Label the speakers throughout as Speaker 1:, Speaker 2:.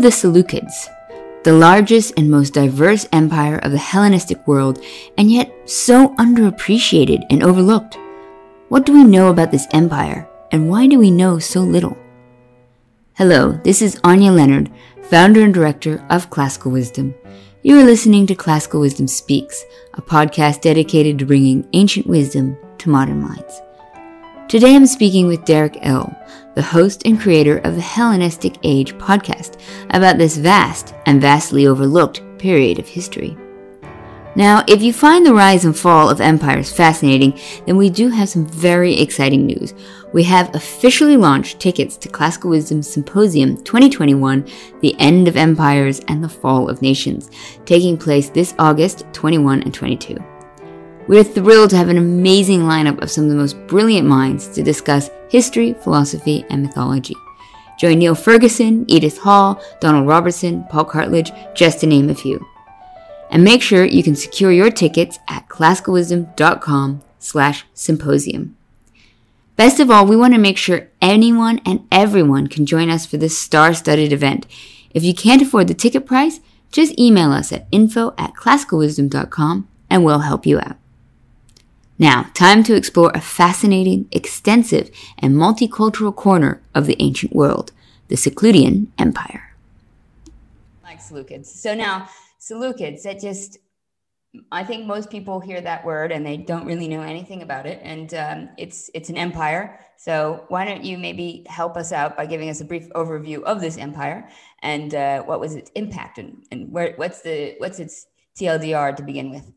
Speaker 1: the Seleucids? The largest and most diverse empire of the Hellenistic world, and yet so underappreciated and overlooked. What do we know about this empire, and why do we know so little? Hello, this is Anya Leonard, founder and director of Classical Wisdom. You are listening to Classical Wisdom Speaks, a podcast dedicated to bringing ancient wisdom to modern minds. Today I'm speaking with Derek L., the host and creator of the Hellenistic Age podcast, about this vast and vastly overlooked period of history. Now, if you find the rise and fall of empires fascinating, then we do have some very exciting news. We have officially launched tickets to Classical Wisdom Symposium 2021, The End of Empires and the Fall of Nations, taking place this August 21 and 22. We're thrilled to have an amazing lineup of some of the most brilliant minds to discuss history, philosophy, and mythology. Join Niall Ferguson, Edith Hall, Donald Robertson, Paul Cartledge, just to name a few and make sure you can secure your tickets at classicalwisdom.com slash symposium. Best of all, we want to make sure anyone and everyone can join us for this star-studded event. If you can't afford the ticket price, just email us at info at classicalwisdom.com and we'll help you out. Now, time to explore a fascinating, extensive, and multicultural corner of the ancient world, the Secludian Empire. Like Seleucids. So now, Seleucids, that just, I think most people hear that word and they don't really know anything about it. And um, it's, it's an empire. So why don't you maybe help us out by giving us a brief overview of this empire and uh, what was its impact and, and where, what's, the, what's its TLDR to begin with?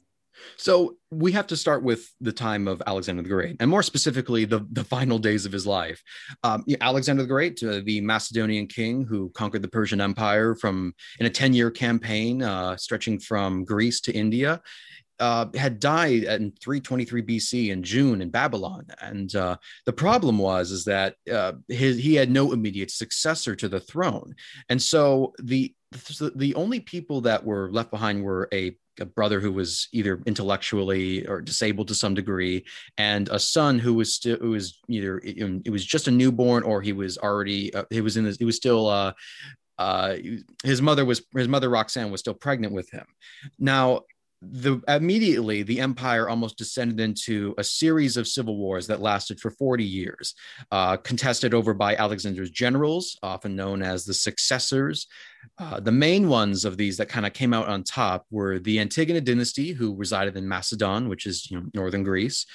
Speaker 2: So we have to start with the time of Alexander the Great, and more specifically, the, the final days of his life. Um, Alexander the Great, uh, the Macedonian king who conquered the Persian Empire from in a 10 year campaign uh, stretching from Greece to India. Uh, had died in 323 BC in June in Babylon, and uh, the problem was is that uh, his, he had no immediate successor to the throne, and so the the only people that were left behind were a a brother who was either intellectually or disabled to some degree, and a son who was still who was either it was just a newborn or he was already uh, he was in this he was still uh, uh, his mother was his mother Roxanne was still pregnant with him. Now the immediately the empire almost descended into a series of civil wars that lasted for 40 years uh, contested over by alexander's generals often known as the successors. Uh, the main ones of these that kind of came out on top were the antigonid dynasty who resided in macedon which is you know, northern greece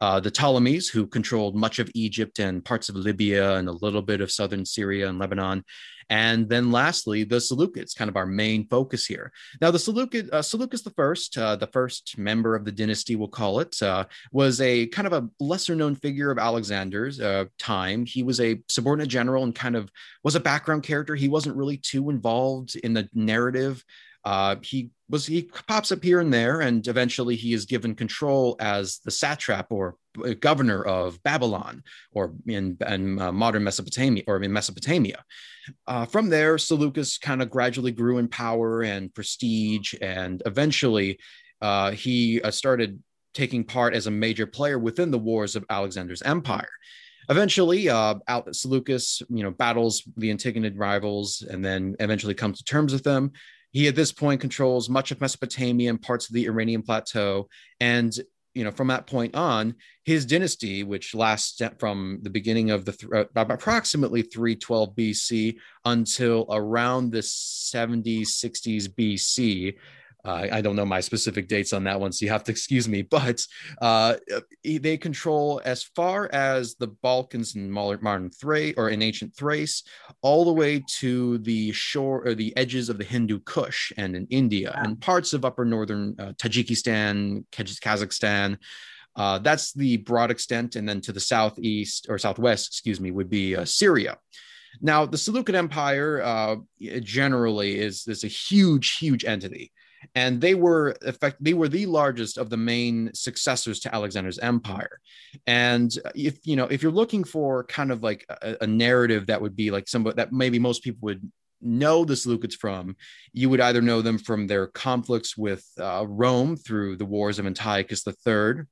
Speaker 2: uh, the Ptolemies, who controlled much of Egypt and parts of Libya and a little bit of southern Syria and Lebanon, and then lastly, the Seleucids, kind of our main focus here. Now, the Seleucid, uh, Seleucus the first, uh, the first member of the dynasty, we'll call it, uh, was a kind of a lesser known figure of Alexander's uh, time. He was a subordinate general and kind of was a background character. He wasn't really too involved in the narrative. Uh, he was he pops up here and there, and eventually he is given control as the satrap or uh, governor of Babylon, or in, in uh, modern Mesopotamia, or in Mesopotamia. Uh, from there, Seleucus kind of gradually grew in power and prestige, and eventually uh, he uh, started taking part as a major player within the wars of Alexander's empire. Eventually, uh, Seleucus, you know, battles the Antigonid rivals, and then eventually comes to terms with them he at this point controls much of Mesopotamia and parts of the Iranian plateau. And you know, from that point on, his dynasty, which lasts from the beginning of the th- uh, approximately 312 BC until around the 70s, 60s BC, uh, I don't know my specific dates on that one, so you have to excuse me. But uh, they control as far as the Balkans and modern Thrace or in ancient Thrace, all the way to the shore or the edges of the Hindu Kush and in India wow. and parts of upper northern uh, Tajikistan, Kazakhstan. Uh, that's the broad extent, and then to the southeast or southwest, excuse me, would be uh, Syria. Now, the Seleucid Empire uh, generally is, is a huge, huge entity and they were effect they were the largest of the main successors to Alexander's empire. And if you know if you're looking for kind of like a, a narrative that would be like somebody that maybe most people would know the Seleucids from, you would either know them from their conflicts with uh, Rome through the wars of Antiochus III.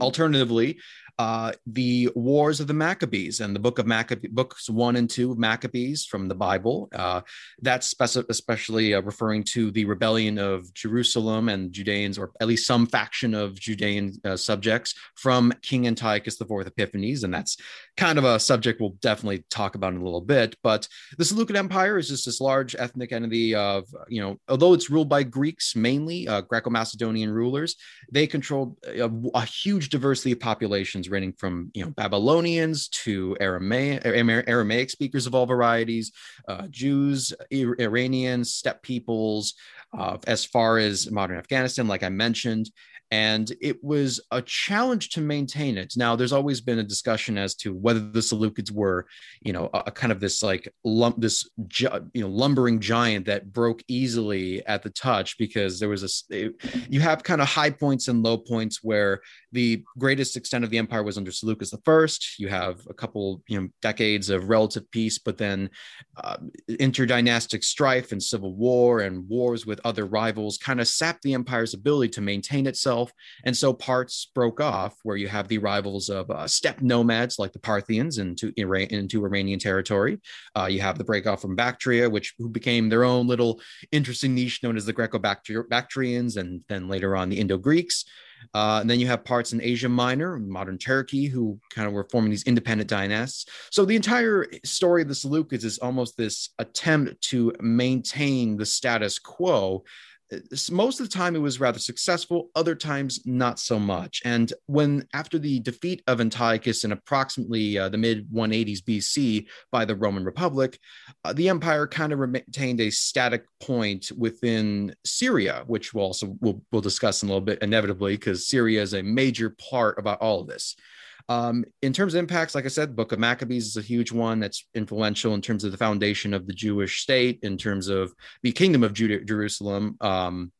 Speaker 2: Alternatively, uh, the Wars of the Maccabees and the Book of Maccabees, books one and two of Maccabees from the Bible. Uh, that's speci- especially uh, referring to the rebellion of Jerusalem and Judeans, or at least some faction of Judean uh, subjects from King Antiochus IV Epiphanes, and that's kind of a subject we'll definitely talk about in a little bit. But the Seleucid Empire is just this large ethnic entity of, you know, although it's ruled by Greeks mainly, uh, Greco-Macedonian rulers, they controlled a, a huge diversity of populations ranging from you know Babylonians to Aramaic, Aramaic speakers of all varieties, uh, Jews, Iranians, steppe peoples, uh, as far as modern Afghanistan, like I mentioned, and it was a challenge to maintain it. Now, there's always been a discussion as to whether the Seleucids were, you know, a, a kind of this like lump, this you know lumbering giant that broke easily at the touch because there was a it, you have kind of high points and low points where the greatest extent of the empire was under Seleucus the First. You have a couple, you know, decades of relative peace, but then uh, interdynastic strife and civil war and wars with other rivals kind of sapped the empire's ability to maintain itself. And so parts broke off, where you have the rivals of uh, steppe nomads like the Parthians into into Iranian territory. Uh, you have the break off from Bactria, which who became their own little interesting niche known as the Greco-Bactrians, and then later on the Indo-Greeks. Uh, and then you have parts in Asia Minor, modern Turkey, who kind of were forming these independent dynasts. So the entire story of the Seleucids is almost this attempt to maintain the status quo most of the time it was rather successful other times not so much. And when after the defeat of antiochus in approximately uh, the mid 180s bc by the roman republic uh, the empire kind of retained a static point within syria which we'll also we'll, we'll discuss in a little bit inevitably because syria is a major part about all of this um, in terms of impacts, like I said, Book of Maccabees is a huge one that's influential in terms of the foundation of the Jewish state, in terms of the kingdom of Jerusalem. Um,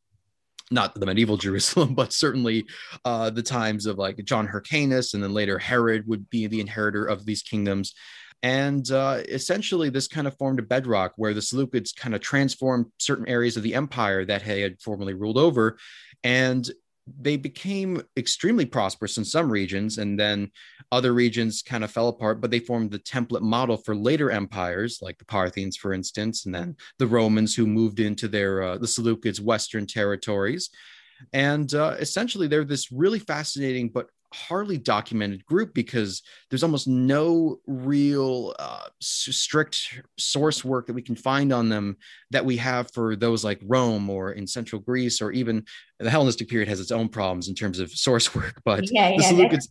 Speaker 2: not the medieval Jerusalem, but certainly uh, the times of like John Hyrcanus, and then later Herod would be the inheritor of these kingdoms. And uh, essentially, this kind of formed a bedrock where the Seleucids kind of transformed certain areas of the empire that they had formerly ruled over. And they became extremely prosperous in some regions and then other regions kind of fell apart but they formed the template model for later empires like the parthians for instance and then the romans who moved into their uh, the seleucids western territories. And uh, essentially they're this really fascinating but hardly documented group because there's almost no real uh, strict source work that we can find on them that we have for those like Rome or in central Greece or even the Hellenistic period has its own problems in terms of source work. But yeah, yeah, the Seleucids,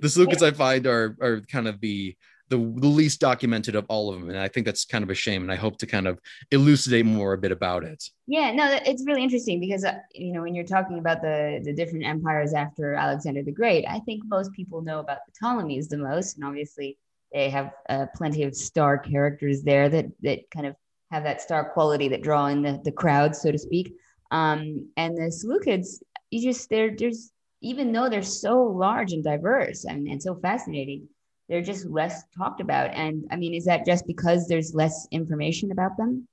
Speaker 2: the Seleucids I find are are kind of the the, the least documented of all of them and i think that's kind of a shame and i hope to kind of elucidate more a bit about it.
Speaker 1: Yeah no it's really interesting because uh, you know when you're talking about the the different empires after alexander the great i think most people know about the ptolemies the most and obviously they have uh, plenty of star characters there that that kind of have that star quality that draw in the, the crowd so to speak. Um, and the seleucids you just they're there's even though they're so large and diverse and, and so fascinating they're just less talked about. And I mean, is that just because there's less information about them?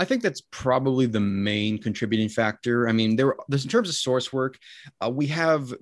Speaker 2: I think that's probably the main contributing factor. I mean, there, in terms of source work, uh, we have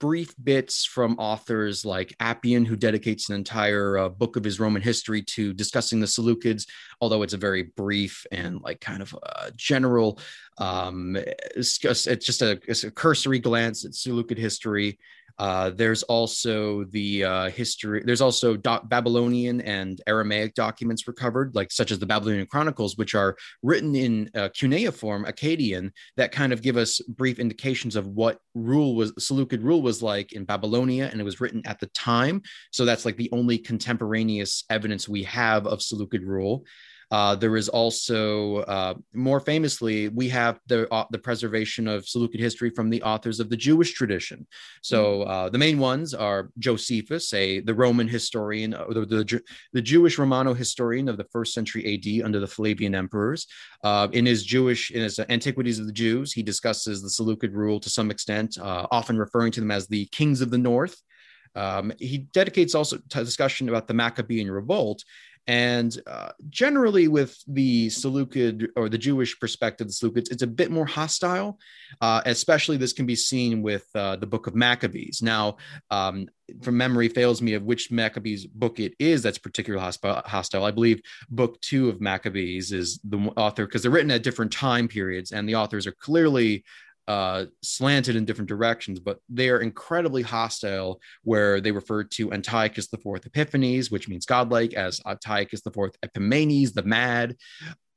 Speaker 2: brief bits from authors like Appian, who dedicates an entire uh, book of his Roman history to discussing the Seleucids, although it's a very brief and like kind of a general, um, it's, just, it's just a, it's a cursory glance at Seleucid history. Uh, there's also the uh, history. There's also Babylonian and Aramaic documents recovered, like such as the Babylonian Chronicles, which are written in uh, cuneiform, Akkadian, that kind of give us brief indications of what rule was Seleucid rule was like in Babylonia, and it was written at the time. So that's like the only contemporaneous evidence we have of Seleucid rule. Uh, there is also, uh, more famously, we have the uh, the preservation of Seleucid history from the authors of the Jewish tradition. So hmm. uh, the main ones are Josephus, a the Roman historian, uh, the, the, the Jewish Romano historian of the first century AD under the Flavian emperors. Uh, in his Jewish, in his Antiquities of the Jews, he discusses the Seleucid rule to some extent, often referring to them as the kings of the north. Um, he dedicates also to discussion about the Maccabean revolt And uh, generally, with the Seleucid or the Jewish perspective, the Seleucids, it's a bit more hostile. Uh, especially, this can be seen with uh, the Book of Maccabees. Now, um, from memory fails me of which Maccabees book it is that's particularly hostile. I believe book two of Maccabees is the author because they're written at different time periods, and the authors are clearly uh, slanted in different directions, but they are incredibly hostile. Where they refer to Antiochus the Fourth Epiphanes, which means godlike, as Antiochus the Fourth Epimanes, the mad.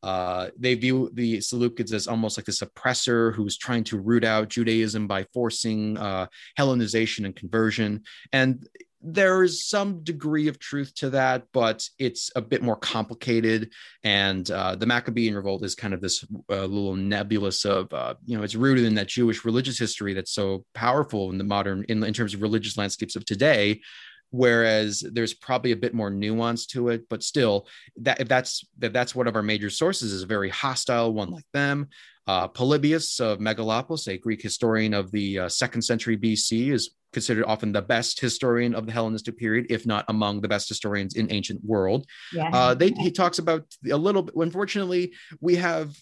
Speaker 2: Uh, they view the Seleucids as almost like this oppressor who's trying to root out Judaism by forcing uh, Hellenization and conversion. And there is some degree of truth to that, but it's a bit more complicated. And uh, the Maccabean revolt is kind of this uh, little nebulous of, uh, you know, it's rooted in that Jewish religious history that's so powerful in the modern, in, in terms of religious landscapes of today. Whereas there's probably a bit more nuance to it, but still, that if that's that that's one of our major sources is a very hostile one like them. Uh, Polybius of Megalopolis, a Greek historian of the uh, second century BC, is considered often the best historian of the Hellenistic period, if not among the best historians in ancient world. Yeah. Uh, they, he talks about a little bit. Unfortunately, we have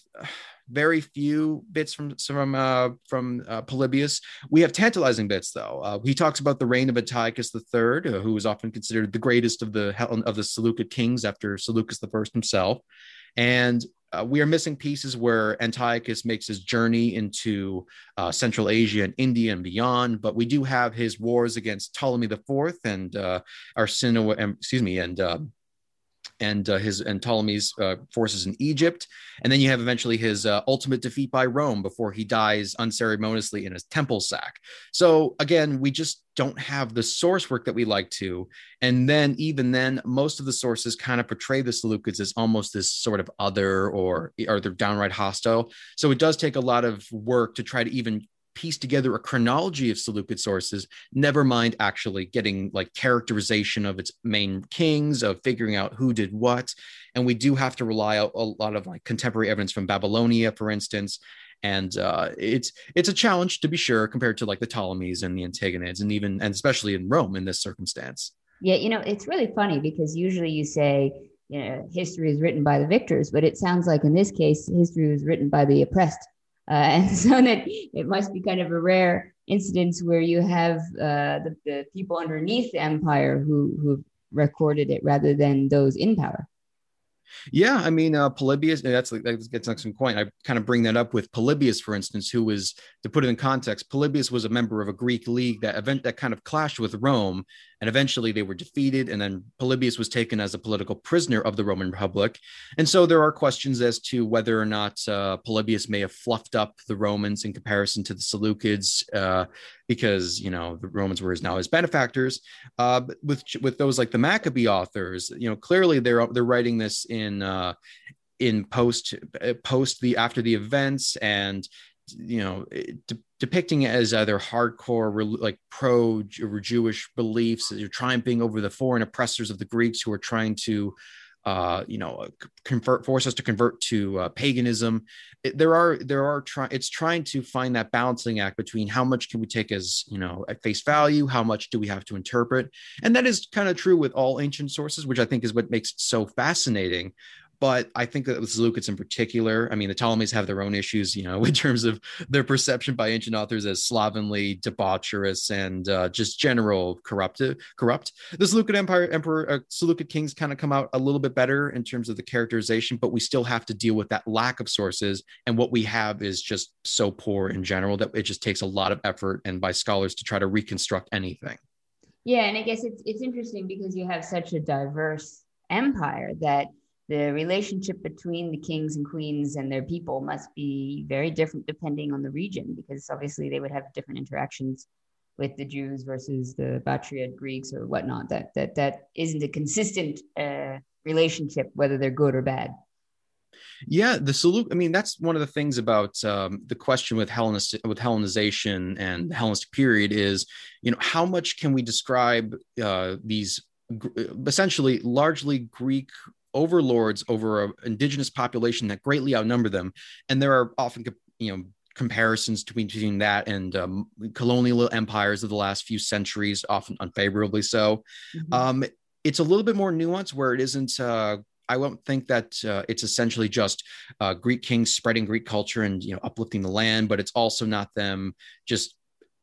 Speaker 2: very few bits from from uh, from uh, Polybius. We have tantalizing bits though. Uh, he talks about the reign of Antiochus III, uh, who is often considered the greatest of the of the Seleucid kings after Seleucus I himself. And uh, we are missing pieces where Antiochus makes his journey into uh, Central Asia and India and beyond. But we do have his wars against Ptolemy IV and uh, Arsinoe, um, excuse me, and um, and uh, his and Ptolemy's uh, forces in Egypt, and then you have eventually his uh, ultimate defeat by Rome before he dies unceremoniously in his temple sack. So again, we just don't have the source work that we like to, and then even then, most of the sources kind of portray the Seleucids as almost this sort of other or or they're downright hostile. So it does take a lot of work to try to even piece together a chronology of Seleucid sources, never mind actually getting like characterization of its main kings, of figuring out who did what. And we do have to rely on a lot of like contemporary evidence from Babylonia, for instance. And uh, it's it's a challenge to be sure compared to like the Ptolemies and the Antigonids, and even and especially in Rome in this circumstance.
Speaker 1: Yeah, you know, it's really funny because usually you say, you know, history is written by the victors, but it sounds like in this case, history was written by the oppressed and so that it must be kind of a rare incidence where you have uh, the, the, people underneath the empire who who recorded it rather than those in power.
Speaker 2: Yeah, I mean uh, Polybius. That's that gets an excellent point. I kind of bring that up with Polybius, for instance, who was to put it in context. Polybius was a member of a Greek league that event that kind of clashed with Rome, and eventually they were defeated. And then Polybius was taken as a political prisoner of the Roman Republic. And so there are questions as to whether or not uh, Polybius may have fluffed up the Romans in comparison to the Seleucids, uh, because you know the Romans were now his benefactors. Uh, with with those like the Maccabee authors, you know, clearly they're they're writing this in uh, in post post the after the events and you know depicting it as either hardcore like pro jewish beliefs that you're triumphing over the foreign oppressors of the greeks who are trying to uh, you know convert force us to convert to uh, paganism. It, there are there are try it's trying to find that balancing act between how much can we take as you know at face value how much do we have to interpret? And that is kind of true with all ancient sources which i think is what makes it so fascinating but I think that with Seleucids in particular, I mean, the Ptolemies have their own issues, you know, in terms of their perception by ancient authors as slovenly, debaucherous, and uh, just general corrupt. Corrupt. The Seleucid Empire, Emperor, uh, Seleucid kings kind of come out a little bit better in terms of the characterization, but we still have to deal with that lack of sources, and what we have is just so poor in general that it just takes a lot of effort and by scholars to try to reconstruct anything.
Speaker 1: Yeah, and I guess it's it's interesting because you have such a diverse empire that the relationship between the kings and queens and their people must be very different depending on the region because obviously they would have different interactions with the Jews versus the Bactrian Greeks or whatnot. That that that isn't a consistent uh, relationship, whether they're good or bad.
Speaker 2: Yeah, the salute. I mean, that's one of the things about um, the question with Hellenist, with Hellenization and the Hellenistic period is, you know, how much can we describe uh, these essentially largely Greek overlords over an indigenous population that greatly outnumber them. And there are often, you know, comparisons between, between that and um, colonial empires of the last few centuries, often unfavorably so. Mm-hmm. Um, it's a little bit more nuanced where it isn't uh, I won't think that uh, it's essentially just uh, Greek kings spreading Greek culture and you know uplifting the land, but it's also not them just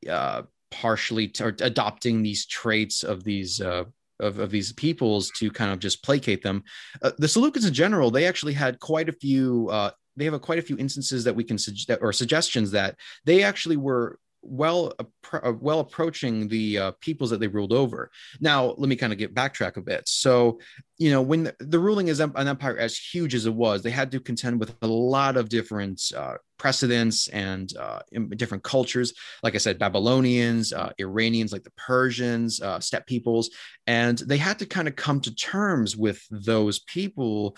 Speaker 2: uh, partially t- adopting these traits of these uh, of, of these peoples to kind of just placate them. Uh, the Seleucids in general, they actually had quite a few. Uh, they have a, quite a few instances that we can suggest or suggestions that they actually were well uh, well approaching the uh, peoples that they ruled over. Now, let me kind of get backtrack a bit. So, you know, when the, the ruling is an empire as huge as it was, they had to contend with a lot of different uh, precedents and uh, different cultures. Like I said, Babylonians, uh, Iranians, like the Persians, uh, steppe peoples, and they had to kind of come to terms with those people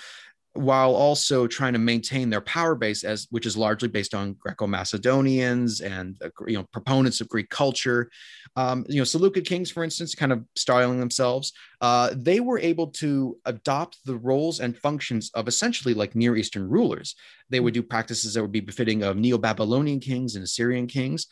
Speaker 2: while also trying to maintain their power base as which is largely based on greco-macedonians and you know proponents of greek culture. Um, you know seleucid kings for instance kind of styling themselves uh, they were able to adopt the roles and functions of essentially like near eastern rulers. They would do practices that would be befitting of neo-babylonian kings and assyrian kings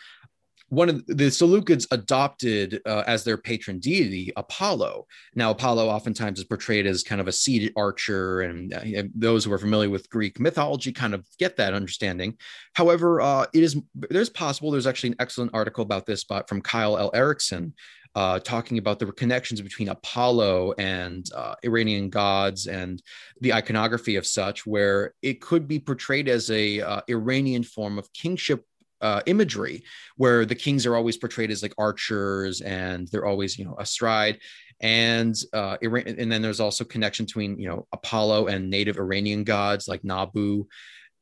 Speaker 2: one of the Seleucids adopted uh, as their patron deity Apollo. Now, Apollo oftentimes is portrayed as kind of a seated archer, and uh, those who are familiar with Greek mythology kind of get that understanding. However, uh, it is there's possible there's actually an excellent article about this from Kyle L. Erickson. Uh, talking about the connections between Apollo and uh, Iranian gods and the iconography of such, where it could be portrayed as a uh, Iranian form of kingship uh, imagery where the kings are always portrayed as like archers and they're always you know astride. And uh, and then there's also connection between you know Apollo and native Iranian gods like Nabu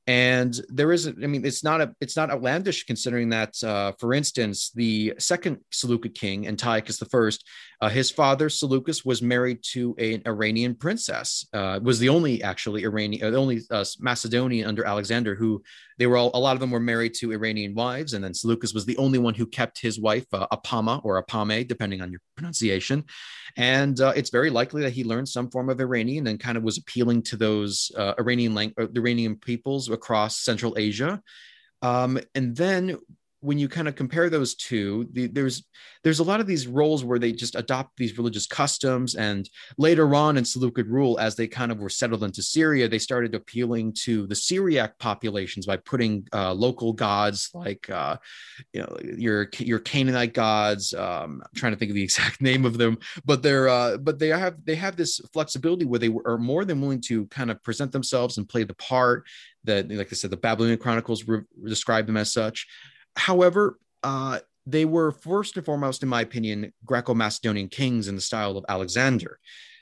Speaker 2: and there is i mean it's not a it's not outlandish considering that uh, for instance the second seleucid king antiochus the first uh, his father seleucus was married to an iranian princess uh, was the only actually iranian uh, the only uh, macedonian under alexander who they were all a lot of them were married to iranian wives. And then seleucus was the only one who kept his wife uh, apama or apame depending on your pronunciation. And it's very likely that he learned some form of iranian and kind of was appealing to those iranian lang- iranian peoples across Central Asia. Um, and then when you kind of compare those two, the, there's there's a lot of these roles where they just adopt these religious customs, and later on in Seleucid rule, as they kind of were settled into Syria, they started appealing to the Syriac populations by putting uh, local gods like uh, you know your your Canaanite gods. Um, I'm trying to think of the exact name of them, but they're uh, but they have they have this flexibility where they are more than willing to kind of present themselves and play the part. That, like I said, the Babylonian Chronicles re- describe them as such. However, uh, they were first and foremost, in my opinion, Greco Macedonian kings in the style of Alexander.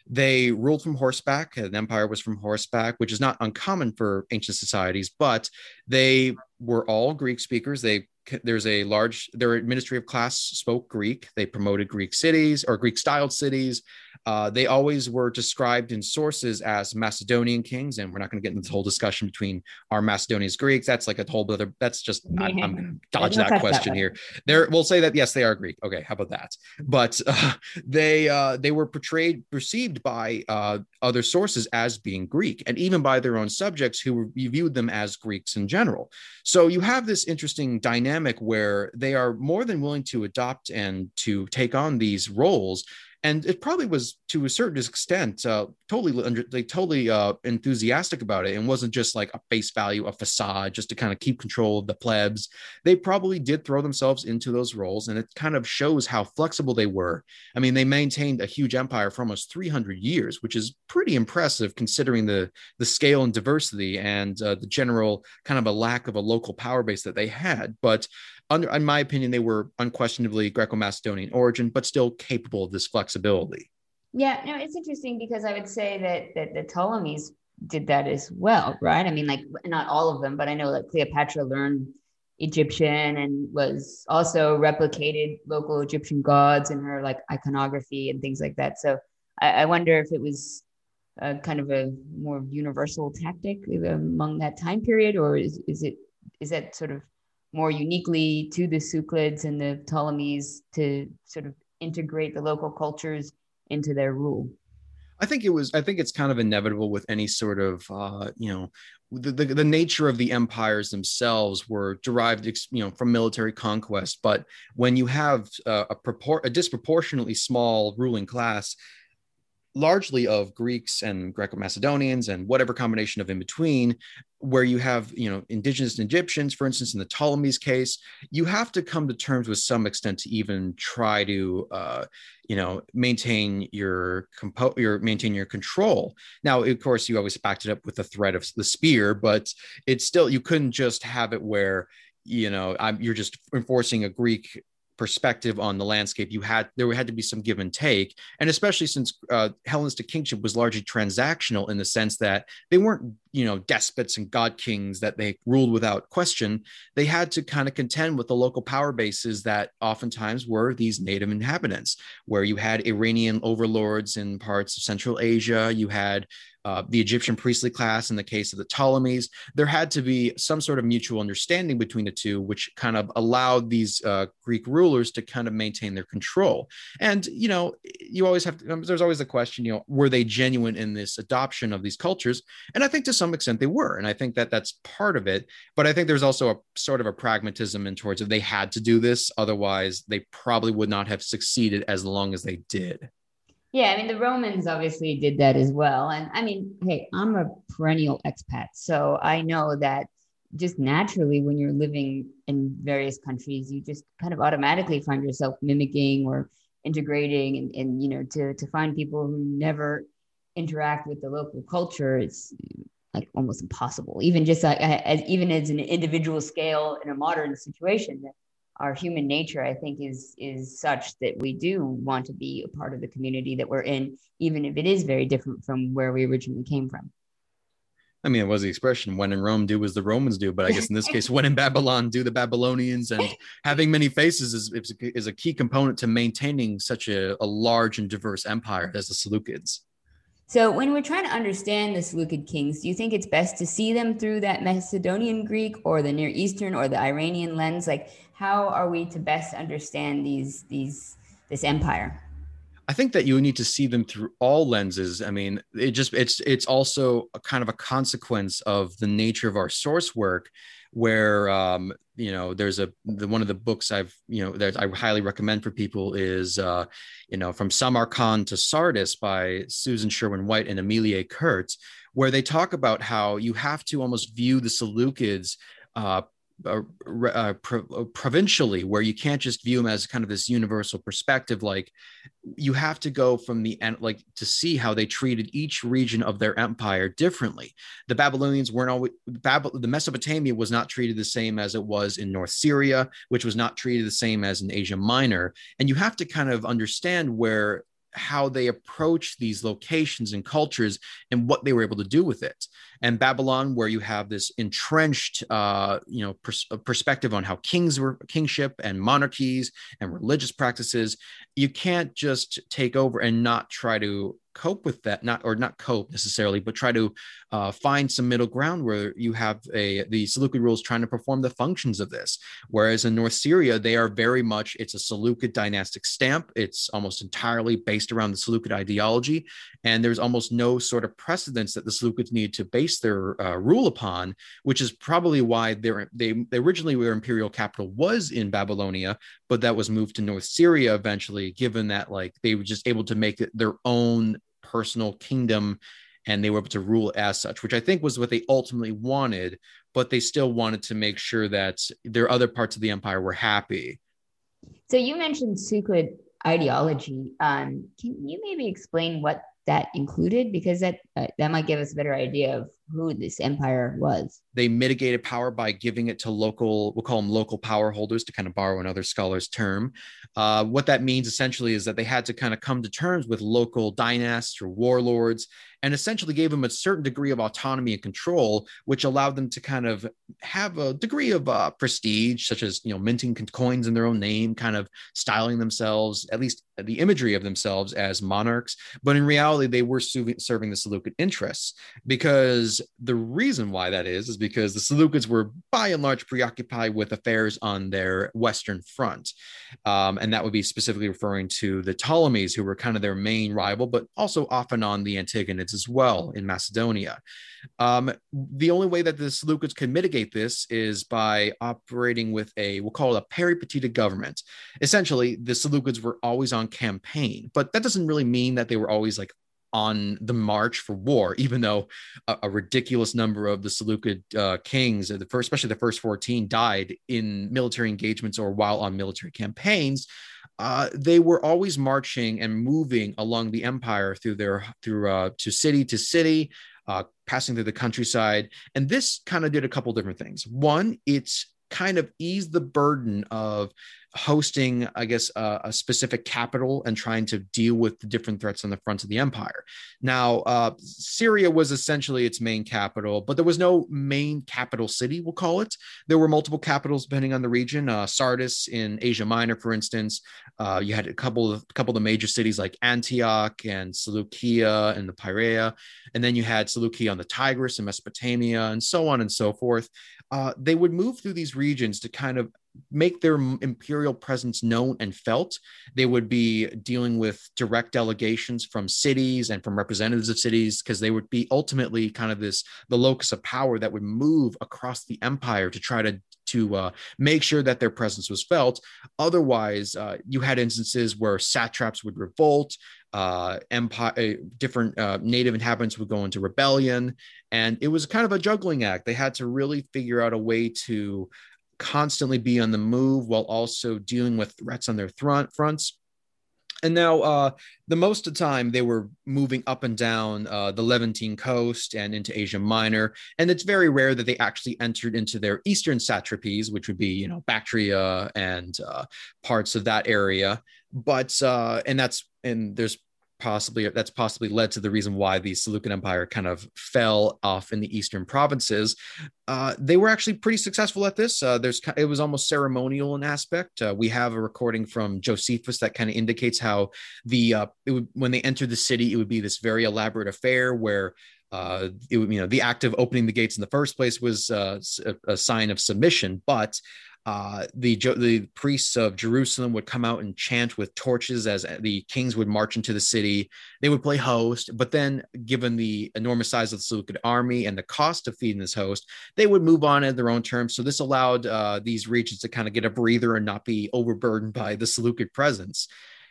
Speaker 2: They ruled from horseback. An empire was from horseback, which is not uncommon for ancient societies, but they were all Greek speakers. They there's a large their administrative class spoke Greek. They promoted Greek cities or Greek styled cities. Uh, they always were described in sources as Macedonian kings, and we're not going to get into the whole discussion between our Macedonians Greeks. That's like a whole other. That's just I, am going to dodge that question that here. There, we'll say that yes, they are Greek. Okay, how about that? But uh, they uh, they were portrayed, perceived by uh, other sources as being Greek, and even by their own subjects who viewed them as Greeks in general. So you have this interesting dynamic where they are more than willing to adopt and to take on these roles and it probably was to a certain extent uh, totally under, like totally uh, enthusiastic about it. And wasn't just like a face value a facade just to kind of keep control of the plebs. They probably did throw themselves into those roles and it kind of shows how flexible they were. I mean they maintained a huge empire for almost 300 years which is pretty impressive considering the the scale and diversity and uh, the general kind of a lack of a local power base that they had. But under, in my opinion, they were unquestionably Greco-Macedonian origin, but still capable of this flexibility.
Speaker 1: Yeah, no, it's interesting because I would say that that the Ptolemies did that as well, right? I mean, like not all of them, but I know like Cleopatra learned Egyptian and was also replicated local Egyptian gods in her like iconography and things like that. So I, I wonder if it was a kind of a more universal tactic among that time period, or is, is it is that sort of more uniquely to the Seleucids and the Ptolemies to sort of integrate the local cultures into their rule?
Speaker 2: I think it was. I think it's kind of inevitable with any sort of, uh, you know, the, the, the nature of the empires themselves were derived, you know, from military conquest. But when you have uh, a, propor- a disproportionately small ruling class, largely of Greeks and Greco-Macedonians and whatever combination of in between, where you have you know indigenous Egyptians, for instance, in the Ptolemies case, you have to come to terms with some extent to even try to uh, you know maintain your compo- your maintain your control. Now, of course, you always backed it up with the threat of the spear, but it's still you couldn't just have it where you know I'm, you're just enforcing a Greek perspective on the landscape you had there had to be some give and take. And especially since uh, hellenistic kingship was largely transactional in the sense that they weren't you know despots and god kings that they ruled without question. They had to kind of contend with the local power bases that oftentimes were these native inhabitants where you had iranian overlords in parts of central asia you had uh, the Egyptian priestly class in the case of the Ptolemies, there had to be some sort of mutual understanding between the two, which kind of allowed these uh, Greek rulers to kind of maintain their control. And, you know, you always have to, um, there's always the question, you know, were they genuine in this adoption of these cultures? And I think to some extent they were. And I think that that's part of it. But I think there's also a sort of a pragmatism in towards it. They had to do this. Otherwise, they probably would not have succeeded as long as they did.
Speaker 1: Yeah, I mean the Romans obviously did that as well. And I mean, hey, I'm a perennial expat, so I know that just naturally when you're living in various countries, you just kind of automatically find yourself mimicking or integrating and, and you know to to find people who never interact with the local culture it's like almost impossible even just like as even as an individual scale in a modern situation our human nature i think is is such that we do want to be a part of the community that we're in even if it is very different from where we originally came from
Speaker 2: I mean, it was the expression when in Rome, do as the Romans do. But I guess in this case, when in Babylon, do the Babylonians. And having many faces is, is a key component to maintaining such a, a large and diverse empire as the Seleucids.
Speaker 1: So, when we're trying to understand the Seleucid kings, do you think it's best to see them through that Macedonian Greek or the Near Eastern or the Iranian lens? Like, how are we to best understand these these this empire?
Speaker 2: I think that you need to see them through all lenses. I mean, it just it's it's also a kind of a consequence of the nature of our source work where um, you know there's a the, one of the books I've you know that I highly recommend for people is uh, you know from Samarkand to Sardis by Susan Sherwin White and Amélie Kuhrt, where they talk about how you have to almost view the Seleucids uh, uh, uh, pro- uh, provincially where you can't just view them as kind of this universal perspective like you have to go from the end like to see how they treated each region of their empire differently. The babylonians weren't always Bab- the mesopotamia was not treated the same as it was in north syria which was not treated the same as in asia minor. And you have to kind of understand where how they approach these locations and cultures and what they were able to do with it. And Babylon, where you have this entrenched, uh, you know, pers- perspective on how kings were kingship and monarchies and religious practices, you can't just take over and not try to cope with that not or not cope necessarily but try to uh, find some middle ground where you have a the seleucid rules trying to perform the functions of this. Whereas in north syria they are very much it's a seleucid dynastic stamp. It's almost entirely based around the seleucid ideology. And there's almost no sort of precedence that the seleucids need to base their uh, rule upon which is probably why they're, they originally their imperial capital was in babylonia but that was moved to north syria eventually given that like they were just able to make it their own personal kingdom and they were able to rule as such, which I think was what they ultimately wanted, but they still wanted to make sure that their other parts of the empire were happy.
Speaker 1: So you mentioned Seleucid ideology. Um, can you maybe explain what that included? Because that uh, that might give us a better idea of who this empire was.
Speaker 2: They mitigated power by giving it to local, we'll call them local power holders to kind of borrow another scholar's term. Uh, what that means essentially is that they had to kind of come to terms with local dynasts or warlords and essentially gave them a certain degree of autonomy and control, which allowed them to kind of have a degree of uh, prestige, such as, you know, minting coins in their own name, kind of styling themselves, at least the imagery of themselves as monarchs. But in reality, they were serving the Seleucid interests because the reason why that is is because the Seleucids were by and large preoccupied with affairs on their western front, um, and that would be specifically referring to the Ptolemies, who were kind of their main rival, but also often on the Antigonids as well in Macedonia. Um, the only way that the Seleucids can mitigate this is by operating with a we'll call it a peripatetic government. Essentially, the Seleucids were always on campaign, but that doesn't really mean that they were always like on the march for war, even though a, a ridiculous number of the Seleucid uh, kings, the first, especially the first 14, died in military engagements or while on military campaigns. Uh, they were always marching and moving along the empire through their through uh, to city to city, uh, passing through the countryside. And this kind of did a couple different things. One, it's kind of ease the burden of hosting, I guess, a specific capital and trying to deal with the different threats on the front of the empire. Now, uh, Syria was essentially its main capital, but there was no main capital city, we'll call it. There were multiple capitals depending on the region. Uh, Sardis in Asia Minor, for instance. Uh, you had a couple of a couple of the major cities like Antioch and Seleucia and the Pieria, and then you had Seleucia on the Tigris and Mesopotamia, and so on and so forth. Uh, they would move through these regions to kind of make their imperial presence known and felt. They would be dealing with direct delegations from cities and from representatives of cities because they would be ultimately kind of this the locus of power that would move across the empire to try to to uh, make sure that their presence was felt. Otherwise, uh, you had instances where satraps would revolt, uh, empire, uh, different uh, native inhabitants would go into rebellion, and it was kind of a juggling act. They had to really figure out a way to constantly be on the move while also dealing with threats on their front fronts. And now, uh, the most of the time, they were moving up and down uh, the Levantine coast and into Asia Minor. And it's very rare that they actually entered into their eastern satrapies, which would be, you know, Bactria and uh, parts of that area. But, uh, and that's, and there's possibly that's possibly led to the reason why the Seleucid Empire kind of fell off in the eastern provinces. Uh, they were actually pretty successful at this. Uh, there's it was almost ceremonial in aspect. Uh, we have a recording from Josephus that kind of indicates how the uh, would, when they entered the city, it would be this very elaborate affair where uh, it you know, the act of opening the gates in the first place was uh, a, sign of submission, but uh, the the priests of Jerusalem would come out and chant with torches as the kings would march into the city. They would play host, but then, given the enormous size of the Seleucid army and the cost of feeding this host, they would move on at their own terms. So this allowed uh, these regions to kind of get a breather and not be overburdened by the Seleucid presence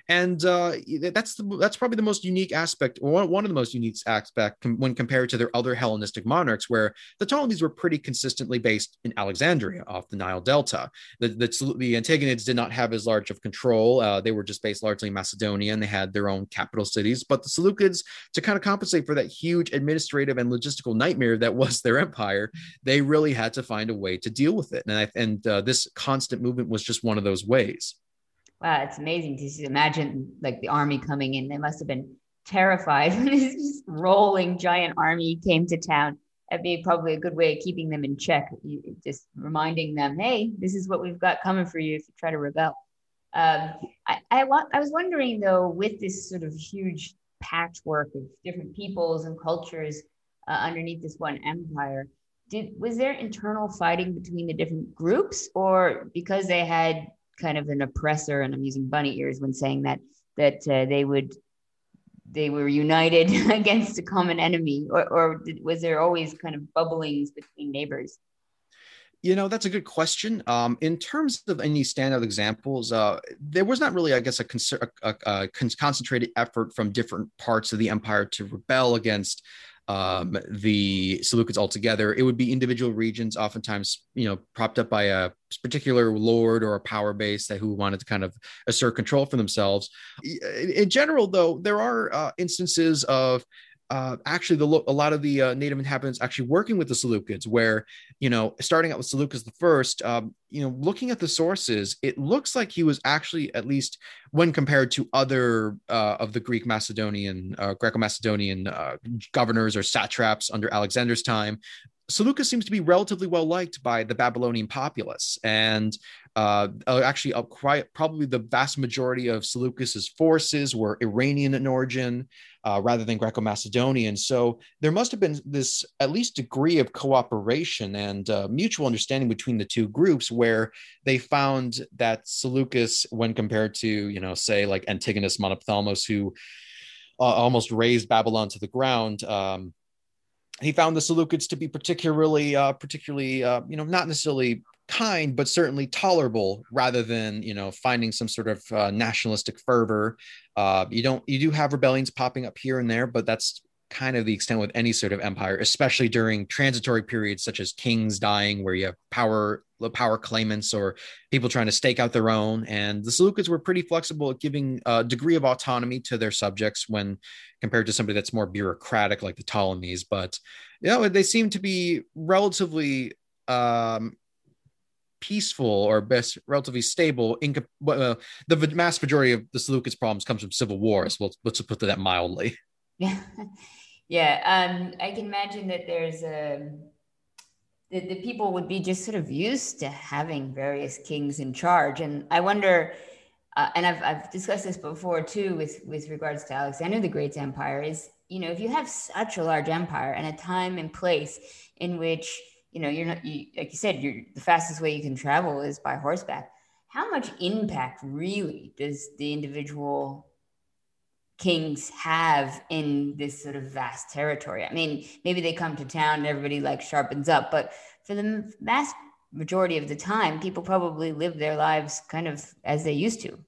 Speaker 2: and uh, that's the, that's probably the most unique aspect, or one of the most unique aspects when compared to their other Hellenistic monarchs, where the Ptolemies were pretty consistently based in Alexandria off the Nile Delta. The the, the Antigonids did not have as large of control; uh, they were just based largely in Macedonia, and they had their own capital cities. But the Seleucids, to kind of compensate for that huge administrative and logistical nightmare that was their empire, they really had to find a way to deal with it, and I, and uh, this constant movement was just one of those ways
Speaker 1: wow, it's amazing to imagine like the army coming in. They must have been terrified when this just rolling giant army came to town. That'd be probably a good way of keeping them in check. Just reminding them, hey, this is what we've got coming for you if you try to rebel. Um, I, I, wa- I was wondering though, with this sort of huge patchwork of different peoples and cultures uh, underneath this one empire, did was there internal fighting between the different groups, or because they had kind of an oppressor, and I'm using bunny ears when saying that that uh, they would they were united against a common enemy, or, or was there always kind of bubblings between neighbors?
Speaker 2: You know, that's a good question. Um, in terms of any standout examples, uh, there was not really, I guess, a, a, a, concentrated effort from different parts of the empire to rebel against um, the Seleucids altogether. It would be individual regions, oftentimes, you know, propped up by a particular lord or a power base that who wanted to kind of assert control for themselves. In general, though, there are uh, instances of uh, actually the a lot of the uh, native inhabitants actually working with the Seleucids, where you know starting out with Seleucus the first, um, you know looking at the sources, it looks like he was actually at least when compared to other uh, of the Greek Macedonian, uh, Greco-Macedonian uh, governors or satraps under Alexander's time, Seleucus seems to be relatively well liked by the Babylonian populace, and uh, uh, actually, uh, quite, probably the vast majority of Seleucus's forces were Iranian in origin uh, rather than Greco-Macedonian. So there must have been this at least degree of cooperation and uh, mutual understanding between the two groups, where they found that Seleucus, when compared to you know, say like Antigonus Monophthalmos, who uh, almost razed Babylon to the ground. Um, he found the Seleucids to be particularly, uh, particularly, uh, you know, not necessarily kind but certainly tolerable rather than you know finding some sort of uh, nationalistic fervor. Uh, you don't you do have rebellions popping up here and there but that's kind of the extent with any sort of empire especially during transitory periods such as kings dying where you have power power claimants or people trying to stake out their own. And the seleucids were pretty flexible at giving a degree of autonomy to their subjects when compared to somebody that's more bureaucratic like the ptolemies. But you know they seem to be relatively um, peaceful or best relatively stable in uh, the vast majority of the Seleucids problems comes from civil wars. Let's let's put that mildly.
Speaker 1: Yeah, yeah. Um, I can imagine that there's a um, the, the people would be just sort of used to having various kings in charge, and I wonder. Uh, and I've, I've discussed this before too with, with regards to Alexander the Great's empire is, you know, if you have such a large empire and a time and place in which you know you're not you, like you said you're the fastest way you can travel is by horseback. How much impact really does the individual kings have in this sort of vast territory? I mean maybe they come to town and everybody like sharpens up but for the vast majority of the time people probably live their lives kind of as they used to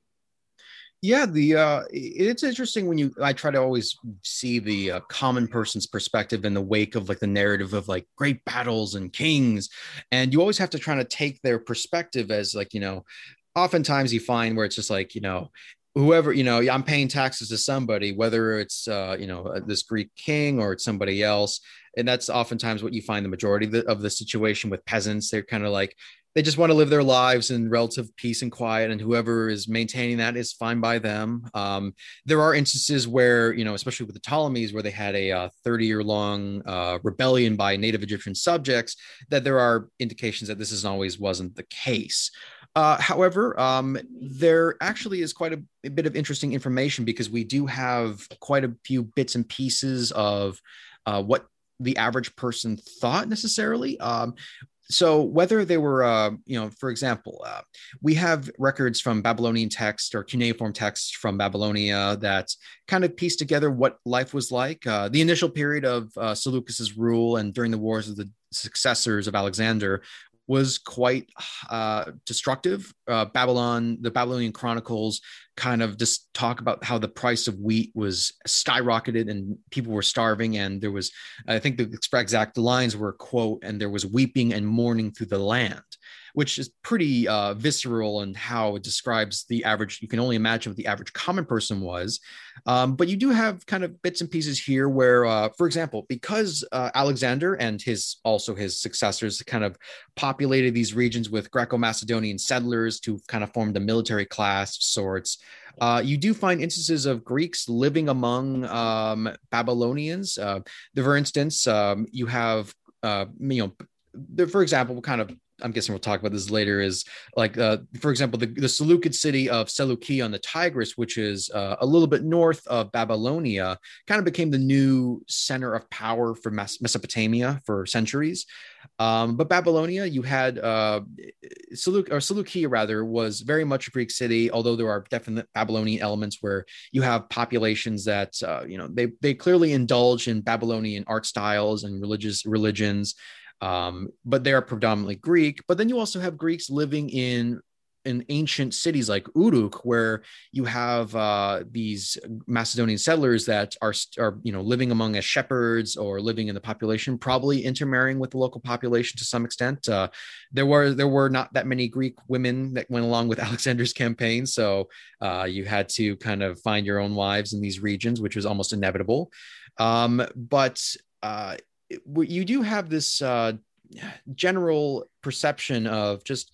Speaker 2: yeah the uh it's interesting when you i try to always see the uh, common person's perspective in the wake of like the narrative of like great battles and kings and you always have to try to take their perspective as like you know oftentimes you find where it's just like you know whoever you know i'm paying taxes to somebody whether it's uh, you know uh, this greek king or it's somebody else and that's oftentimes what you find the majority of the, of the situation with peasants they're kind of like they just want to live their lives in relative peace and quiet and whoever is maintaining that is fine by them um, there are instances where you know especially with the ptolemies where they had a 30 uh, year long uh, rebellion by native egyptian subjects that there are indications that this is always wasn't the case uh, however, um, there actually is quite a, a, bit of interesting information because we do have quite a few bits and pieces of uh, what the average person thought necessarily. Um, so whether they were uh, you know for example uh, we have records from babylonian text or cuneiform text from babylonia that kind of piece together what life was like uh, the initial period of uh, seleucus's rule and during the wars of the successors of alexander was quite uh, destructive. Uh, Babylon, the Babylonian Chronicles, kind of just talk about how the price of wheat was skyrocketed and people were starving, and there was, I think, the exact lines were quote, and there was weeping and mourning through the land which is pretty uh, visceral and how it describes the average. You can only imagine what the average common person was. Um, but you do have kind of bits and pieces here where, uh, for example, because uh, Alexander and his also his successors kind of populated these regions with Greco-Macedonian settlers to kind of form the military class of sorts. Uh, you do find instances of Greeks living among um, Babylonians. Uh, for instance, um, you have uh, you know, for example, kind of I'm guessing we'll talk about this later, is like, uh, for example, the, the Seleucid city of Seleucia on the Tigris, which is uh, a little bit north of Babylonia, kind of became the new center of power for Mesopotamia for centuries. Um, but Babylonia, you had uh, or Seleucia rather, was very much a Greek city, although there are definite Babylonian elements where you have populations that, uh, you know, they, they clearly indulge in Babylonian art styles and religious religions um, but they are predominantly Greek. But then you also have Greeks living in in ancient cities like Uruk, where you have uh, these Macedonian settlers that are, are, you know, living among as shepherds or living in the population, probably intermarrying with the local population to some extent. Uh, there were there were not that many Greek women that went along with Alexander's campaign, so uh, you had to kind of find your own wives in these regions, which was almost inevitable. Um, but uh, you do have this uh, general perception of just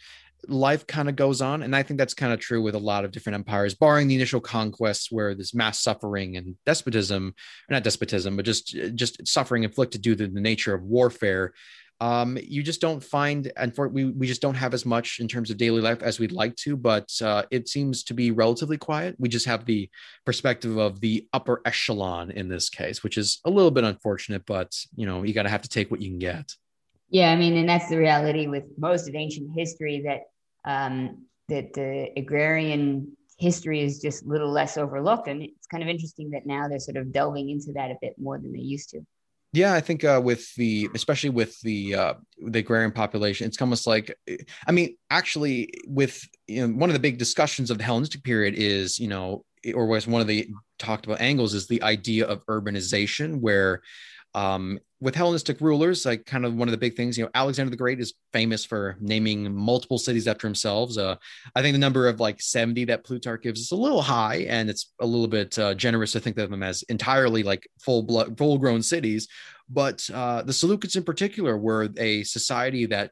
Speaker 2: life kind of goes on and i think that's kind of true with a lot of different empires barring the initial conquests where there's mass suffering and despotism not despotism but just just suffering inflicted due to the nature of warfare um, you just don't find, and for we, we just don't have as much in terms of daily life as we'd like to, but uh, it seems to be relatively quiet. We just have the perspective of the upper echelon in this case, which is a little bit unfortunate, but you know, you got to have to take what you can get.
Speaker 1: Yeah, I mean, and that's the reality with most of ancient history that um, that the agrarian history is just a little less overlooked, and it's kind of interesting that now they're sort of delving into that a bit more than they used to.
Speaker 2: Yeah, I think uh, with the especially with the uh, the agrarian population, it's almost like, I mean, actually, with you know, one of the big discussions of the Hellenistic period is you know, or was one of the talked about angles is the idea of urbanization, where um, with Hellenistic rulers, like kind of one of the big things, you know, Alexander the Great is famous for naming multiple cities after himself. Uh, I think the number of like 70 that Plutarch gives is a little high, and it's a little bit uh, generous to think of them as entirely like full blood, full grown cities. But uh, the Seleucids in particular were a society that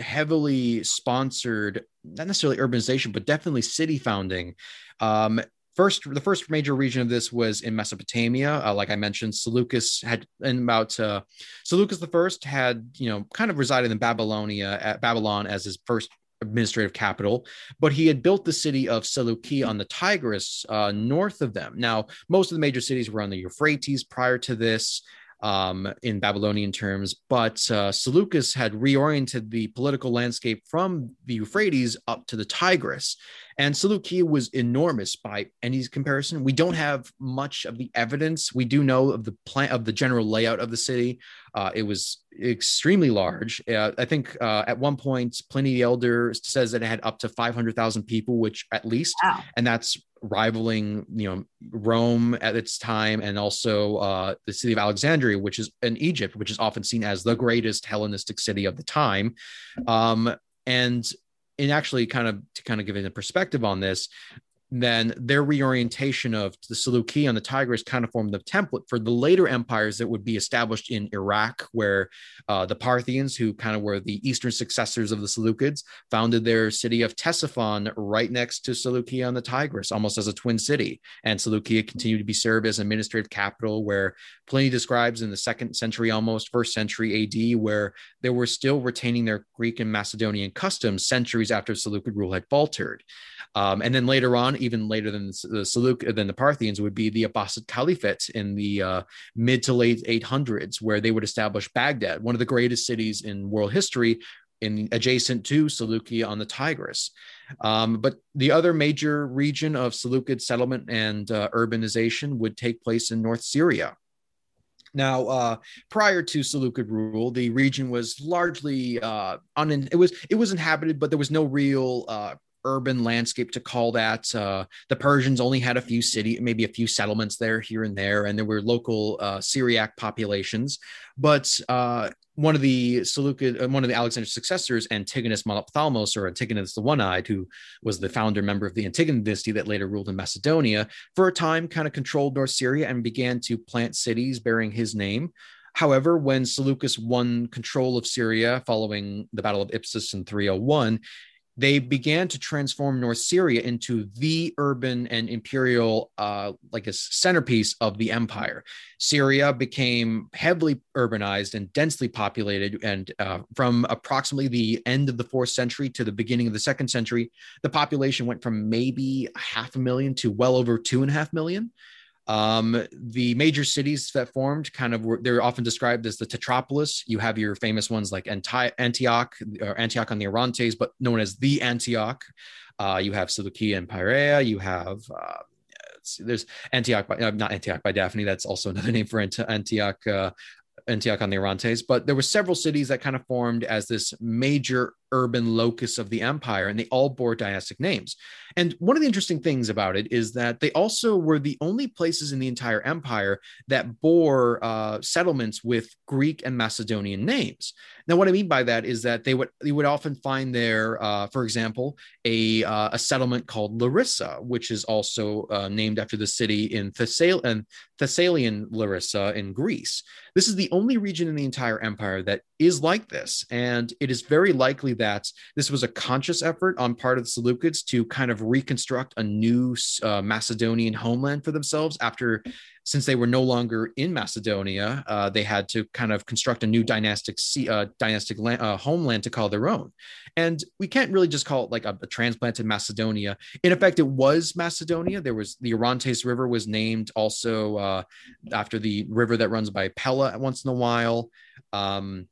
Speaker 2: heavily sponsored not necessarily urbanization, but definitely city founding. Um, first the first major region of this was in mesopotamia uh, like i mentioned seleucus had in about uh, seleucus the first had you know kind of resided in babylonia at babylon as his first administrative capital but he had built the city of seleucia on the tigris uh, north of them now most of the major cities were on the euphrates prior to this um, in Babylonian terms, but uh, Seleucus had reoriented the political landscape from the Euphrates up to the Tigris. And Seleucia was enormous by any comparison. We don't have much of the evidence. We do know of the plan of the general layout of the city. Uh, it was extremely large. Uh, I think uh, at one point Pliny the Elder says that it had up to 500,000 people, which at least, wow. and that's rivaling you know Rome at its time and also uh, the city of Alexandria, which is in Egypt, which is often seen as the greatest Hellenistic city of the time. Um, and and actually kind of to kind of give it a perspective on this then their reorientation of the Seleucia and the Tigris kind of formed the template for the later empires that would be established in Iraq, where uh, the Parthians, who kind of were the eastern successors of the Seleucids, founded their city of Ctesiphon right next to Seleucia and the Tigris, almost as a twin city. And Seleucia continued to be served as an administrative capital, where Pliny describes in the second century, almost first century AD, where they were still retaining their Greek and Macedonian customs centuries after Seleucid rule had faltered. Um, and then later on, even later than the Seleuc than the Parthians, would be the Abbasid Caliphate in the uh, mid to late 800s, where they would establish Baghdad, one of the greatest cities in world history, in adjacent to Seleucia on the Tigris. Um, but the other major region of Seleucid settlement and uh, urbanization would take place in North Syria. Now, uh, prior to Seleucid rule, the region was largely uh, un- it was it was inhabited, but there was no real uh, urban landscape to call that. Uh, the Persians only had a few city, maybe a few settlements there, here and there, and there were local uh, Syriac populations. But uh, one of the Seleucid, uh, one of the Alexander's successors, Antigonus Monophthalmos, or Antigonus the One-Eyed, who was the founder member of the Antigonid dynasty that later ruled in Macedonia, for a time kind of controlled North Syria and began to plant cities bearing his name. However, when Seleucus won control of Syria following the Battle of Ipsus in 301, they began to transform North Syria into the urban and imperial, uh, like a centerpiece of the empire. Syria became heavily urbanized and densely populated. And uh, from approximately the end of the fourth century to the beginning of the second century, the population went from maybe half a million to well over two and a half million. Um, the major cities that formed kind of were, they're often described as the Tetrapolis. You have your famous ones like Anti- Antioch or Antioch on the Orontes, but known as the Antioch. Uh, you have Seleucia and Pieria. You have uh, there's Antioch, by, uh, not Antioch by Daphne. That's also another name for Antioch. Uh, Antioch on the Orontes, but there were several cities that kind of formed as this major urban locus of the empire, and they all bore dynastic names. And one of the interesting things about it is that they also were the only places in the entire empire that bore uh, settlements with Greek and Macedonian names. Now, what I mean by that is that they would they would often find there, uh, for example, a uh, a settlement called Larissa, which is also uh, named after the city in Thessalian Thessalian Larissa in Greece. This is the only region in the entire empire that is like this, and it is very likely that this was a conscious effort on part of the Seleucids to kind of reconstruct a new uh, Macedonian homeland for themselves after since they were no longer in Macedonia, uh, they had to kind of construct a new dynastic uh, dynastic land, uh, homeland to call their own. And we can't really just call it like a, a, transplanted Macedonia. In effect, it was Macedonia. There was the Orontes River was named also uh, after the river that runs by Pella once in a while. Um,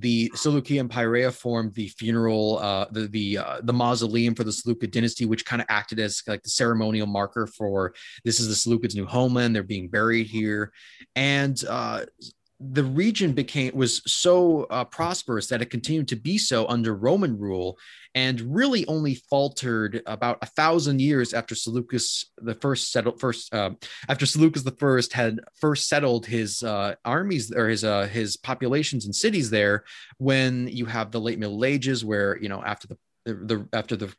Speaker 2: the Seleucia and Pieria formed the funeral, uh, the the uh, the mausoleum for the Seleucid dynasty, which kind of acted as like the ceremonial marker for this is the Seleucids' new homeland. They're being buried here, and uh, the region became was so uh, prosperous that it continued to be so under Roman rule, and really only faltered about a thousand years after Seleucus the first settled first uh, after Seleucus the first had first settled his uh, armies or his uh, his populations and cities there. When you have the late Middle Ages, where you know after the the, after the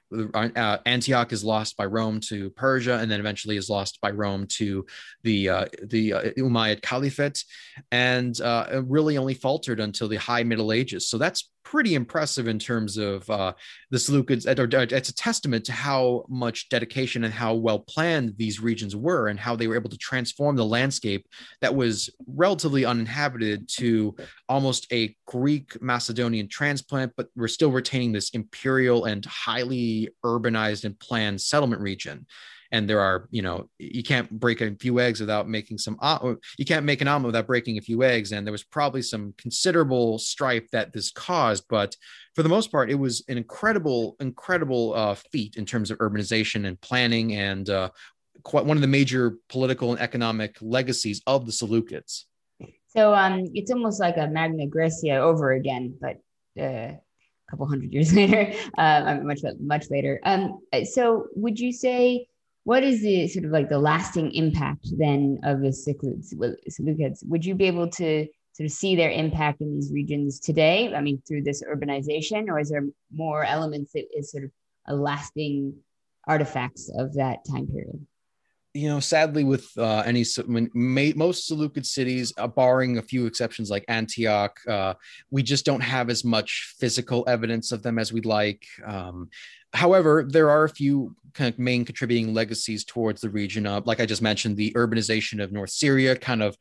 Speaker 2: uh, Antioch is lost by Rome to Persia, and then eventually is lost by Rome to the uh, the uh, Umayyad Caliphate, and uh, really only faltered until the High Middle Ages. So that's pretty impressive in terms of uh, the Seleucids. It's a testament to how much dedication and how well planned these regions were, and how they were able to transform the landscape that was relatively uninhabited to almost a Greek Macedonian transplant, but we're still retaining this imperial and highly urbanized and planned settlement region and there are you know you can't break a few eggs without making some you can't make an omelet without breaking a few eggs and there was probably some considerable strife that this caused but for the most part it was an incredible incredible uh, feat in terms of urbanization and planning and uh, quite one of the major political and economic legacies of the seleucids
Speaker 1: so um, it's almost like a magna graecia over again but uh, a couple hundred years later, uh, much much later. Um, so would you say what is the sort of like the lasting impact then of the Seleucids? Would you be able to sort of see their impact in these regions today? I mean, through this urbanization, or is there more elements that is sort of a lasting artifacts of that time period?
Speaker 2: You know, sadly, with uh, any most Seleucid cities, uh, barring a few exceptions like Antioch, uh, we just don't have as much physical evidence of them as we'd like. Um, however, there are a few kind of main contributing legacies towards the region. Uh, like I just mentioned, the urbanization of North Syria kind of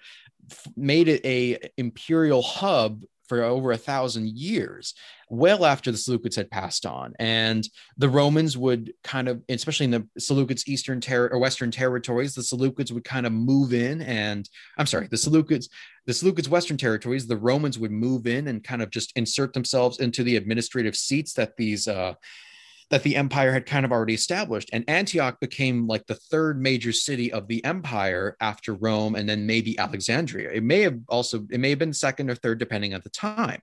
Speaker 2: made it a imperial hub for over a thousand years, well after the Seleucids had passed on. And the Romans would kind of, especially in the Seleucids' eastern ter- or western territories, the Seleucids would kind of move in. And I'm sorry, the Seleucids, the Seleucids' western territories, the Romans would move in and kind of just insert themselves into the administrative seats that these uh, that the empire had kind of already established. And Antioch became like the third major city of the empire after Rome and then maybe Alexandria. It may have also, it may have been second or third, depending on the time.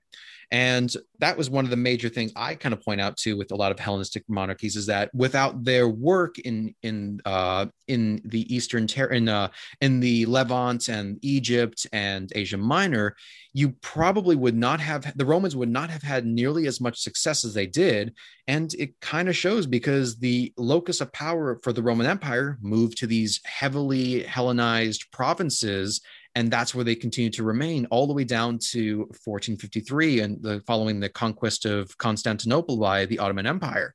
Speaker 2: And that was one of the major things I kind of point out to with a lot of Hellenistic monarchies is that without their work in in uh, in the Eastern ter- in uh, in the Levant and Egypt and Asia Minor, you probably would not have the Romans would not have had nearly as much success as they did, and it kind of shows because the locus of power for the Roman Empire moved to these heavily Hellenized provinces and that's where they continue to remain all the way down to 1453 and the following the conquest of Constantinople by the Ottoman Empire.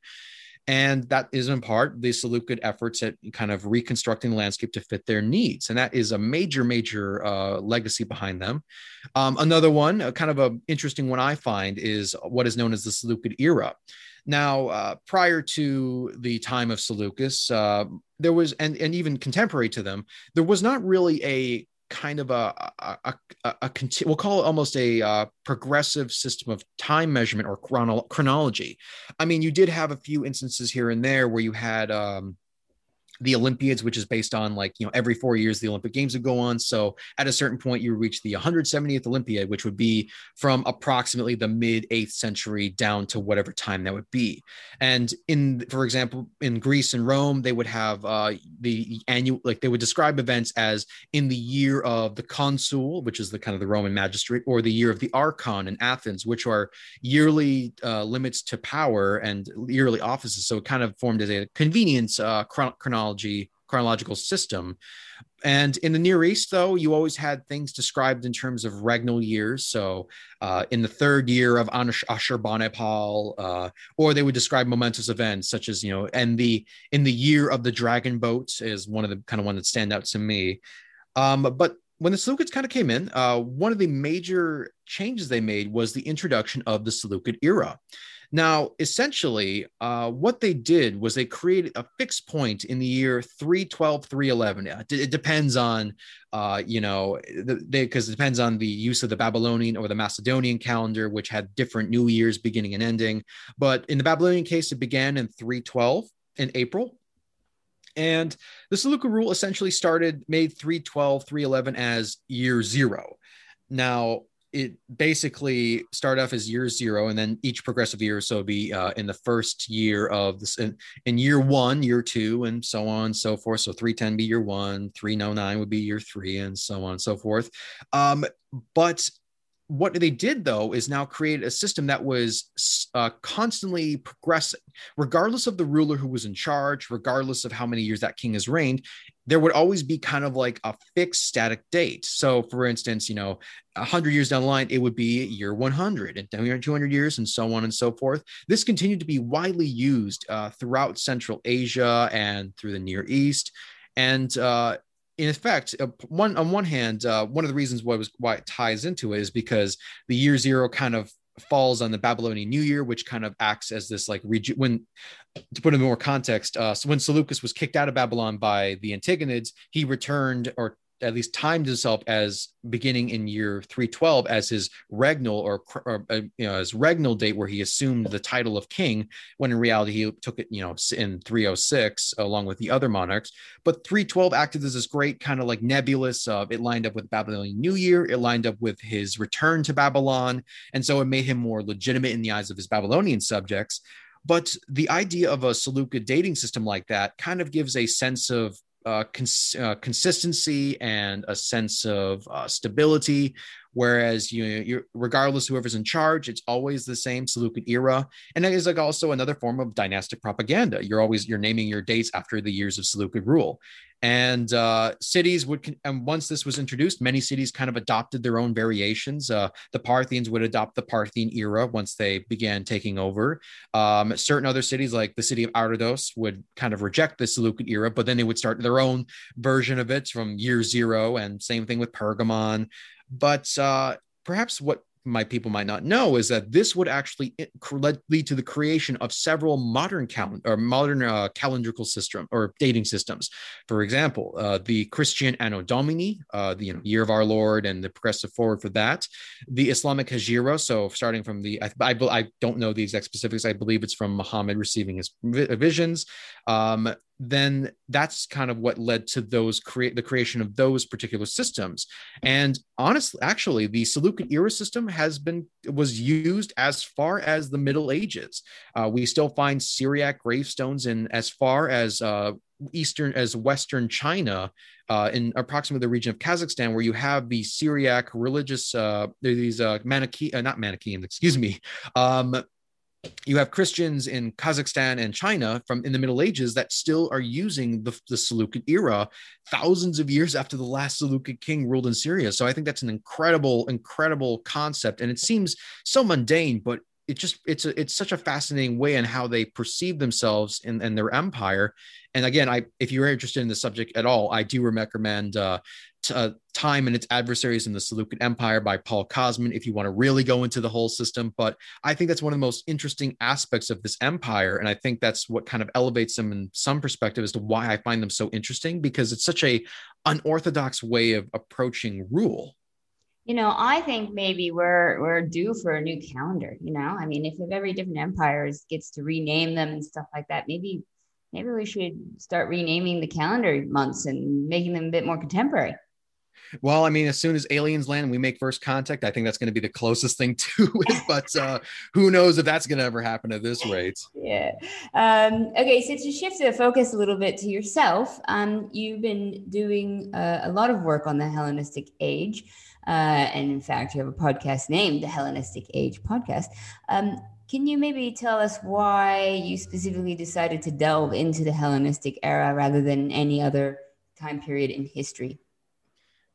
Speaker 2: And that is in part the Seleucid efforts at kind of reconstructing the landscape to fit their needs. And that is a major, major uh, legacy behind them. Um, another one, uh, kind of an interesting one I find, is what is known as the Seleucid era. Now, uh, prior to the time of Seleucus, uh, there was, and, and even contemporary to them, there was not really a kind of a, a, a, a, a we'll call it almost a uh, progressive system of time measurement or chrono- chronology. I mean, you did have a few instances here and there where you had um, the Olympiads, which is based on like, you know, every four years the Olympic Games would go on. So at a certain point, you reach the 170th Olympiad, which would be from approximately the mid 8th century down to whatever time that would be. And in, for example, in Greece and Rome, they would have uh, the annual, like they would describe events as in the year of the consul, which is the kind of the Roman magistrate, or the year of the archon in Athens, which are yearly uh, limits to power and yearly offices. So it kind of formed as a convenience uh, chronology chronology chronological system. And in the Near East, though, you always had things described in terms of regnal years. So, uh, in the third year of Ashurbanipal, uh, or they would describe momentous events such as, you know, and the in the year of the dragon boat is one of the kind of one that stand out to me. Um, but when the Seleucids kind of came in, uh, one of the major changes they made was the introduction of the Seleucid era. Now, essentially, uh, what they did was they created a fixed point in the year 312, 311. It, it depends on, uh, you know, because it depends on the use of the Babylonian or the Macedonian calendar, which had different new years beginning and ending. But in the Babylonian case, it began in 312 in April. And the Seleucid rule essentially started, made 312, 311 as year zero. now it basically start off as year zero and then each progressive year so be uh, in the first year of this in, in, year one year two and so on and so forth. So 310 be year one 309 would be year three and so on and so forth. Um, but what they did though is now create a system that was uh, constantly progressing. Regardless of the ruler who was in charge regardless of how many years that king has reigned there would always be kind of like a fixed static date. So for instance you know 100 years down the line it would be year 100 and then 200 years and so on and so forth. This continued to be widely used uh, throughout central asia and through the near east. And uh, in effect, uh, one on one hand, uh, one of the reasons why was why it ties into it is because the year zero kind of falls on the Babylonian New Year, which kind of acts as this like regu- when to put in more context. Uh, so when Seleucus was kicked out of Babylon by the Antigonids, he returned or at least timed himself as beginning in year 312 as his regnal or, or uh, you know his regnal date where he assumed the title of king when in reality he took it you know in 306 along with the other monarchs. But 312 acted as this great kind of like nebulous uh, it lined up with babylonian new year it lined up with his return to babylon and so it made him more legitimate in the eyes of his babylonian subjects. But the idea of a Seleucid dating system like that kind of gives a sense of uh, cons- uh, consistency and a sense of uh, stability. Whereas you, you, regardless whoever's in charge, it's always the same Seleucid era, and it is like also another form of dynastic propaganda. You're always you're naming your dates after the years of Seleucid rule, and uh, cities would and once this was introduced many cities kind of adopted their own variations. Uh, the parthians would adopt the parthian era once they began taking over. Um, certain other cities like the city of Abydos would kind of reject the seleucid era but then they would start their own version of it from year zero. And same thing with pergamon but uh, perhaps what my people might not know is that this would actually lead to the creation of several modern calendar or modern uh, calendrical system or dating systems. For example, uh, the Christian Anno Domini, uh, the you know, year of our Lord, and the progressive forward for that. The Islamic Hijra, so starting from the I, I, I, don't know the exact specifics. I believe it's from Muhammad receiving his visions. Um, then that's kind of what led to those create the creation of those particular systems. And honestly, actually, the Seleucid era system has been was used as far as the Middle Ages. Uh, we still find Syriac gravestones in as far as uh, eastern as western China, uh, in approximately the region of Kazakhstan, where you have the Syriac religious uh, these uh, Manichaean, uh, not Manichaean, excuse me, um, you have Christians in Kazakhstan and China from in the Middle Ages that still are using the, the Seleucid era thousands of years after the last Seleucid king ruled in Syria. So I think that's an incredible, incredible concept. And it seems so mundane, but it just it's a, it's such a fascinating way in how they perceive themselves and, their empire and again i if you're interested in the subject at all i do recommend uh, uh, Time and Its Adversaries in the Seleucid Empire by Paul Kosmin, if you want to really go into the whole system. But I think that's one of the most interesting aspects of this empire. And I think that's what kind of elevates them in some perspective as to why I find them so interesting because it's such a unorthodox way of approaching rule.
Speaker 1: You know, I think maybe we're we're due for a new calendar. You know, I mean, if every different empires gets to rename them and stuff like that, maybe maybe we should start renaming the calendar months and making them a bit more contemporary.
Speaker 2: Well, I mean, as soon as aliens land, and we make first contact. I think that's going to be the closest thing to it. But uh, who knows if that's going to ever happen at this rate?
Speaker 1: Yeah. Um, okay. So to shift the focus a little bit to yourself, um, you've been doing uh, a lot of work on the Hellenistic age. Uh, and in fact, you have a podcast named the Hellenistic Age Podcast. Um, can you maybe tell us why you specifically decided to delve into the Hellenistic era rather than any other time period in history?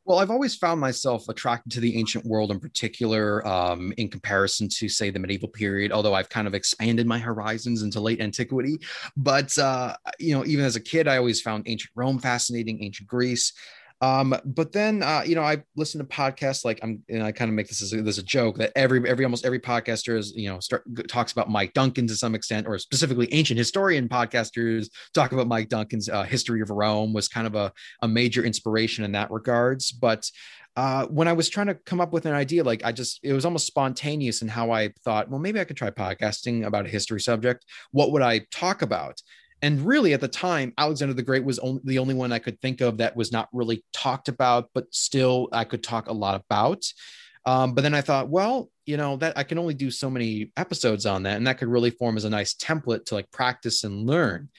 Speaker 2: Well, I've always found myself attracted to the ancient world in particular, um, in comparison to, say, the medieval period. Although I've kind of expanded my horizons into late antiquity, but uh, you know, even as a kid, I always found ancient Rome fascinating, ancient Greece. Um, but then, uh, you know, I listen to podcasts like I'm, and I kind of make this as a, as a joke that every, every, almost every podcaster is, you know, start talks about Mike Duncan to some extent, or specifically ancient historian podcasters talk about Mike Duncan's uh, history of Rome was kind of a, a major inspiration in that regards. But uh, when I was trying to come up with an idea, like I just, it was almost spontaneous in how I thought, well, maybe I could try podcasting about a history subject. What would I talk about? And really, at the time, Alexander the Great was only, the only one I could think of that was not really talked about, but still I could talk a lot about. Um, but then I thought, well, you know, that I can only do so many episodes on that, and that could really form as a nice template to like practice and learn.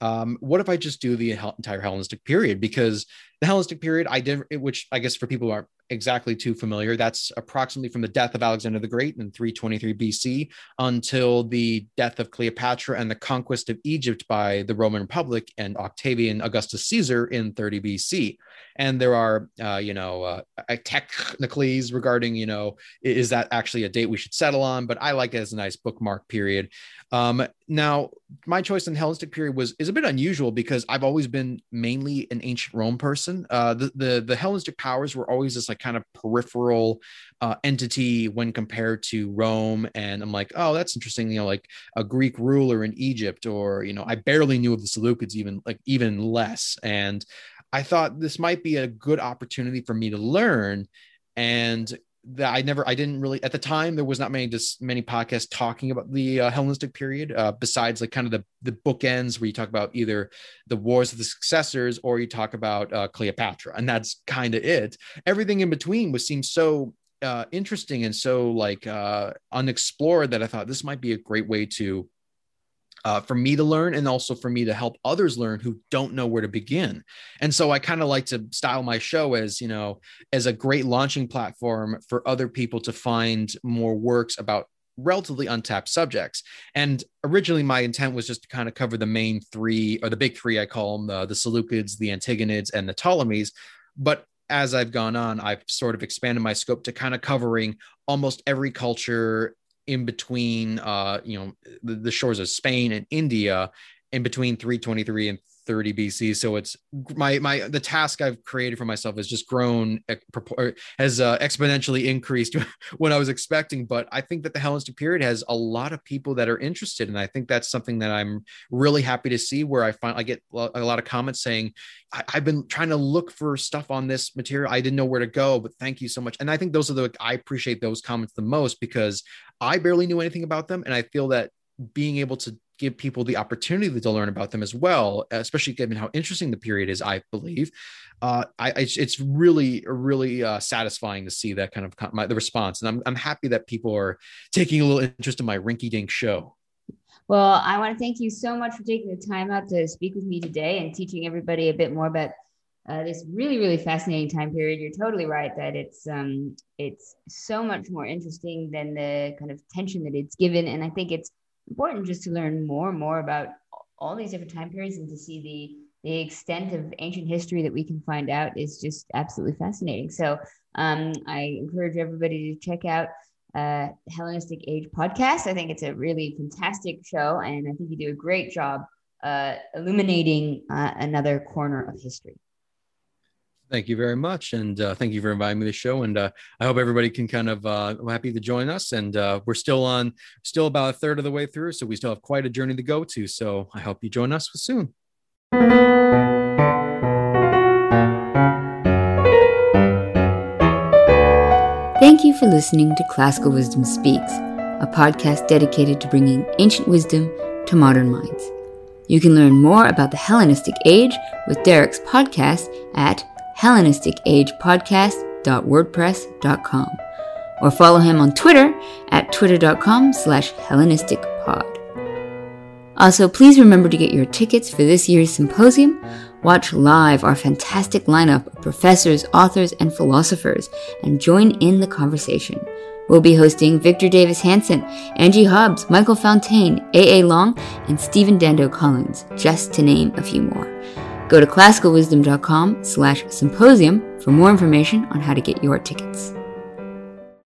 Speaker 2: Um, what if I just do the entire Hellenistic period? Because the Hellenistic period, I did, which I guess for people who aren't exactly too familiar, that's approximately from the death of Alexander the Great in 323 BC until the death of Cleopatra and the conquest of Egypt by the Roman Republic and Octavian Augustus Caesar in 30 BC. And there are, uh, you know, uh, technicalities regarding, you know, is that actually a date we should settle on? But I like it as a nice bookmark period. Um, now, my choice in Hellenistic period was is a bit unusual because I've always been mainly an ancient Rome person. Uh, the, the the Hellenistic powers were always this like kind of peripheral uh, entity when compared to Rome, and I'm like, oh, that's interesting. You know, like a Greek ruler in Egypt, or you know, I barely knew of the Seleucids, even like even less. And I thought this might be a good opportunity for me to learn and that I never, I didn't really at the time. There was not many just many podcasts talking about the uh, Hellenistic period, uh, besides like kind of the the bookends where you talk about either the wars of the successors or you talk about uh, Cleopatra, and that's kind of it. Everything in between was seemed so uh, interesting and so like uh, unexplored that I thought this might be a great way to uh, for me to learn and also for me to help others learn who don't know where to begin. And so I kind of like to style my show as, you know, as a great launching platform for other people to find more works about relatively untapped subjects. And originally my intent was just to kind of cover the main three or the big three, I call them the, the Seleucids, the Antigonids, and the Ptolemies. But as I've gone on, I've sort of expanded my scope to kind of covering almost every culture in between uh, you know the, the, shores of Spain and India in between 323 and 30 BC. So it's my my the task I've created for myself has just grown has uh, exponentially increased when I was expecting. But I think that the Hellenistic period has a lot of people that are interested, and I think that's something that I'm really happy to see. Where I find I get a lot of comments saying I, have been trying to look for stuff on this material. I didn't know where to go, but thank you so much. And I think those are the I appreciate those comments the most because I barely knew anything about them, and I feel that being able to give people the opportunity to learn about them as well, especially given how interesting the period is, I believe. Uh, I, it's really, really uh, satisfying to see that kind of my, the response. And I'm, I'm happy that people are taking a little interest in my rinky dink show.
Speaker 1: Well, I want to thank you so much for taking the time out to speak with me today and teaching everybody a bit more about uh, this really, really fascinating time period. You're totally right that it's um, it's so much more interesting than the kind of tension that it's given, and I think it's important just to learn more and more about all these different time periods and to see the the extent of ancient history that we can find out is just absolutely fascinating. So um, I encourage everybody to check out uh, Hellenistic Age podcast. I think it's a really fantastic show, and I think you do a great job uh, illuminating uh, another corner of history.
Speaker 2: Thank you very much, and uh, thank you for inviting me to the show. And uh, I hope everybody can kind of uh, happy to join us. And uh, we're still on, still about a third of the way through, so we still have quite a journey to go to. So I hope you join us soon.
Speaker 1: Thank you for listening to Classical Wisdom Speaks, a podcast dedicated to bringing ancient wisdom to modern minds. You can learn more about the Hellenistic Age with Derek's podcast at HellenisticAgePodcast.wordpress.com or follow him on Twitter at twitter.com slash HellenisticPod. Also, please remember to get your tickets for this year's symposium. Watch live our fantastic lineup of professors, authors, and philosophers and join in the conversation. We'll be hosting Victor Davis Hanson, Angie Hobbs, Michael Fontaine, A.A. Long, and Stephen Dando Collins, just to name a few more. Go to classicalwisdom.com slash symposium for more information on how to get your tickets.